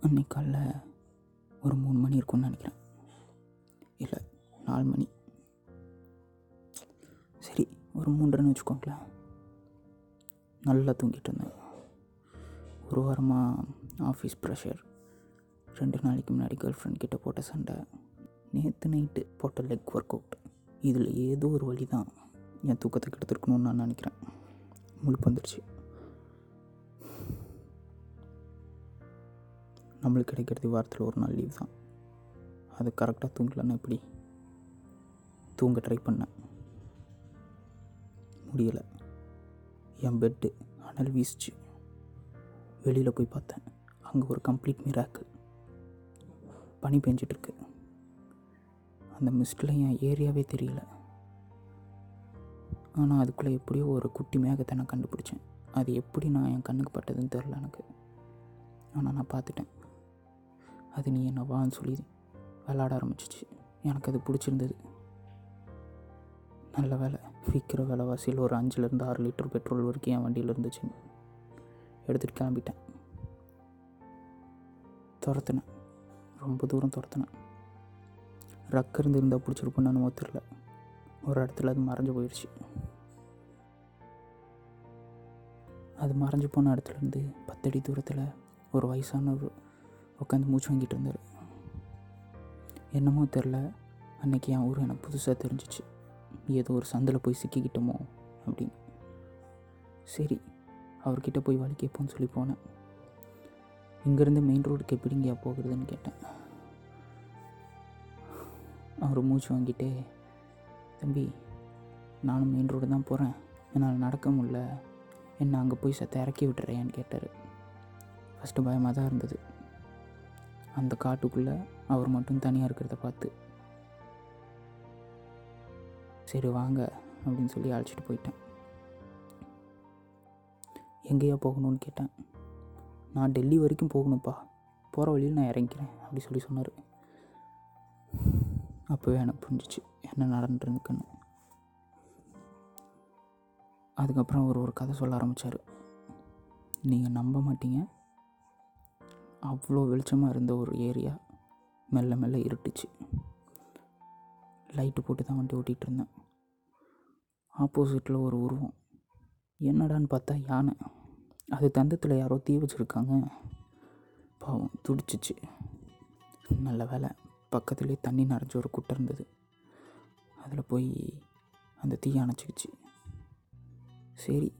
அன்னைக்கு காலைல ஒரு மூணு மணி இருக்கும்னு நினைக்கிறேன். இல்லை நாலு மணி. சரி ஒரு மூன்றரைன்னு வச்சுக்கோங்களேன். நல்லா தூங்கிட்டு இருந்தேன். ஒரு வாரமாக ஆஃபீஸ் ப்ரெஷர் ரெண்டு நாளைக்கு முன்னாடி கேர்ள் ஃப்ரெண்ட் கிட்ட போட்ட சண்டை. நேற்று நைட்டு போட்ட லெக் ஒர்க் அவுட் இதில் ஏதோ ஒரு வழி தான் என் தூக்கத்தை கெடுத்துருக்கணும்னு நான் நினைக்கிறேன். முழுப்பு வந்துடுச்சு நம்மளுக்கு கிடைக்கிறது வாரத்தில் ஒரு நாள் லீவ் தான். அது கரெக்டாக தூங்கலன்னா எப்படி? தூங்க ட்ரை பண்ணேன். முடியலை. என் பெட்டு அனல் வீசிச்சு. வெளியில் போய் பார்த்தேன். அங்கே ஒரு கம்ப்ளீட் மிராக்கு பனி பெஞ்சிட்ருக்கு. அந்த மிஸ்டில் என் ஏரியாவே தெரியல. ஆனால் அதுக்குள்ளே எப்படியோ ஒரு குட்டி மேகத்தை நான் கண்டுபிடிச்சேன். அது எப்படி நான் என் கண்ணுக்கு பட்டதுன்னு தெரில எனக்கு. ஆனால் நான் பார்த்துட்டேன். அது நீ என்ன வான்னு சொல்லி விளாட ஆரம்பிச்சிச்சு. எனக்கு அது பிடிச்சிருந்தது. நல்ல வேலை. விற்கிற விலைவாசியில் ஒரு அஞ்சுலேருந்து ஆறு லிட்டர் பெட்ரோல் வரைக்கும் என் வண்டியில் இருந்துச்சு. எடுத்துகிட்டு கிளம்பிட்டேன். துரத்துனேன். ரொம்ப தூரம் துரத்துனேன். ரக்கருந்து இருந்தால் பிடிச்சிருக்குன்னு என்னமோ தெரில ஒரு இடத்துல அது மறைஞ்சு போயிடுச்சு அது மறைஞ்சு போன இடத்துலேருந்து பத்தடி தூரத்தில் ஒரு வயசானவர் உட்காந்து மூச்சு வாங்கிட்டு இருந்தார். என்னமோ தெரில அன்னைக்கு என் ஊர் எனக்கு புதுசாக தெரிஞ்சிச்சு. ஏதோ ஒரு சந்தில் போய் சிக்கிக்கிட்டோமோ அப்படின்னு. சரி அவர்கிட்ட போய் வழி கேட்போன்னு சொல்லி போனேன். இங்கேருந்து மெயின் ரோடுக்கு எப்படிங்கயா போகிறதுன்னு கேட்டேன். அவர் மூச்சு வாங்கிட்டு தம்பி நானும் மெயின் ரோடு தான் போகிறேன் என்னால் நடக்க முடில என்னை அங்கே போய் சத்த இறக்கி விட்டுறேன்னு கேட்டார். ஃபஸ்ட்டு பயமாக தான் இருந்தது. அந்த காட்டுக்குள்ளே அவர் மட்டும் தனியாக இருக்கிறத பார்த்து சரி வாங்க அப்படின்னு சொல்லி அழைச்சிட்டு போயிட்டேன். எங்கேயா போகணும்னு கேட்டேன். நான் டெல்லி வரைக்கும் போகணும்ப்பா. போகிற வழியில் நான் இறங்கிக்கிறேன் அப்படி சொல்லி சொன்னார். அப்போவே எனக்கு புரிஞ்சிச்சு என்ன நடந்துருந்துக்குன்னு அதுக்கப்புறம் அவர் ஒரு கதை சொல்ல ஆரம்பித்தார் நீங்கள் நம்ப மாட்டீங்க. அவ்வளோ வெளிச்சமாக இருந்த ஒரு ஏரியா. மெல்ல மெல்ல இருட்டுச்சு. லைட்டு போட்டு தான் வண்டி ஓட்டிகிட்டு இருந்தேன் ஆப்போசிட்டில் ஒரு உருவம். என்னடான்னு பார்த்தா யானை. அது தந்தத்தில் யாரோ தீ வச்சுருக்காங்க. பாவம் துடிச்சிச்சு. நல்ல வேலை. பக்கத்துலேயே தண்ணி நிறைஞ்ச ஒரு குட்டை இருந்தது. அதில் போய் அந்த தீ அணைச்சிக்கிச்சு. சரி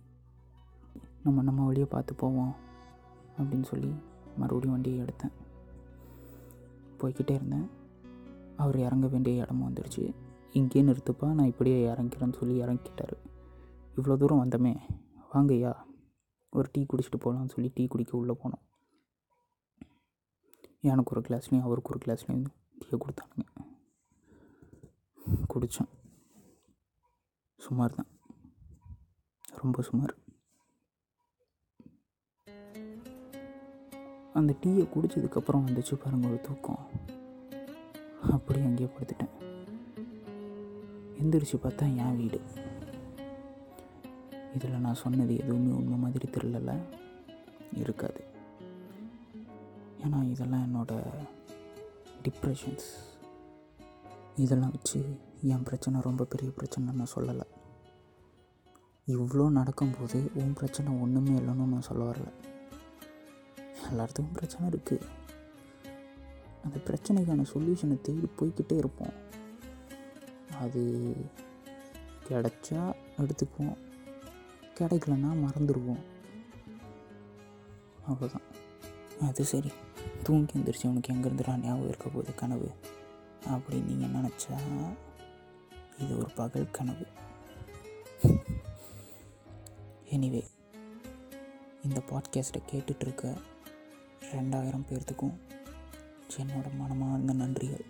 நம்ம நம்ம வழியை பார்த்து போவோம் அப்படின்னு சொல்லி மறுபடியும் வண்டியை எடுத்தேன். போய்கிட்டே இருந்தேன். அவர் இறங்க வேண்டிய இடமும் வந்துடுச்சு. இங்கேயே நிறுத்துப்பா நான் இப்படியே இறங்கிறேன்னு சொல்லி இறங்கிட்டார். இவ்வளோ தூரம் வந்தோமே வாங்கய்யா ஒரு டீ குடிச்சிட்டு போகலான்னு சொல்லி டீ குடிக்க உள்ளே போனோம். எனக்கு ஒரு கிளாஸ்லேயும் அவருக்கு ஒரு கிளாஸ்லேயும் டீயை கொடுத்தானுங்க. குடித்தேன். சுமார் தான். ரொம்ப சுமார். அந்த டீயை குடித்ததுக்கப்புறம் வந்துச்சு பாருங்க ஒரு தூக்கம். அப்படியே அங்கேயே படுத்துட்டேன். எந்திரிச்சு பார்த்தா என் வீடு. இதில் நான் சொன்னது எதுவுமே உண்மை மாதிரி தெரியல இருக்காது. ஏன்னா இதெல்லாம் என்னோட டிப்ரெஷன்ஸ் இதெல்லாம் வச்சு என் பிரச்சனை ரொம்ப பெரிய பிரச்சனை நான் சொல்லலை. இவ்வளோ நடக்கும்போது உன் பிரச்சனை ஒன்றுமே இல்லைன்னு நான் சொல்ல வரல. எல்லாத்துக்கும் பிரச்சனை இருக்குது அந்த பிரச்சனைக்கான சொல்யூஷனை தேடி போய்க்கிட்டே இருப்போம். அது கிடைச்சா எடுத்துக்குவோம். கிடைக்கலன்னா மறந்துடுவோம் அவ்வளோதான் அது சரி. தூங்கி எந்திரிச்சு உனக்கு எங்கேருந்துடா ஞாபகம் இருக்க போகுது கனவு? அப்படின்னு நீங்கள் நினச்சா இது ஒரு பகல் கனவு. எனிவே இந்த பாட்காஸ்ட்டை கேட்டுட்ருக்க ரெண்டாயிரம் பேர்த்துக்கும் என்னோட மனமார்ந்த நன்றிகள்.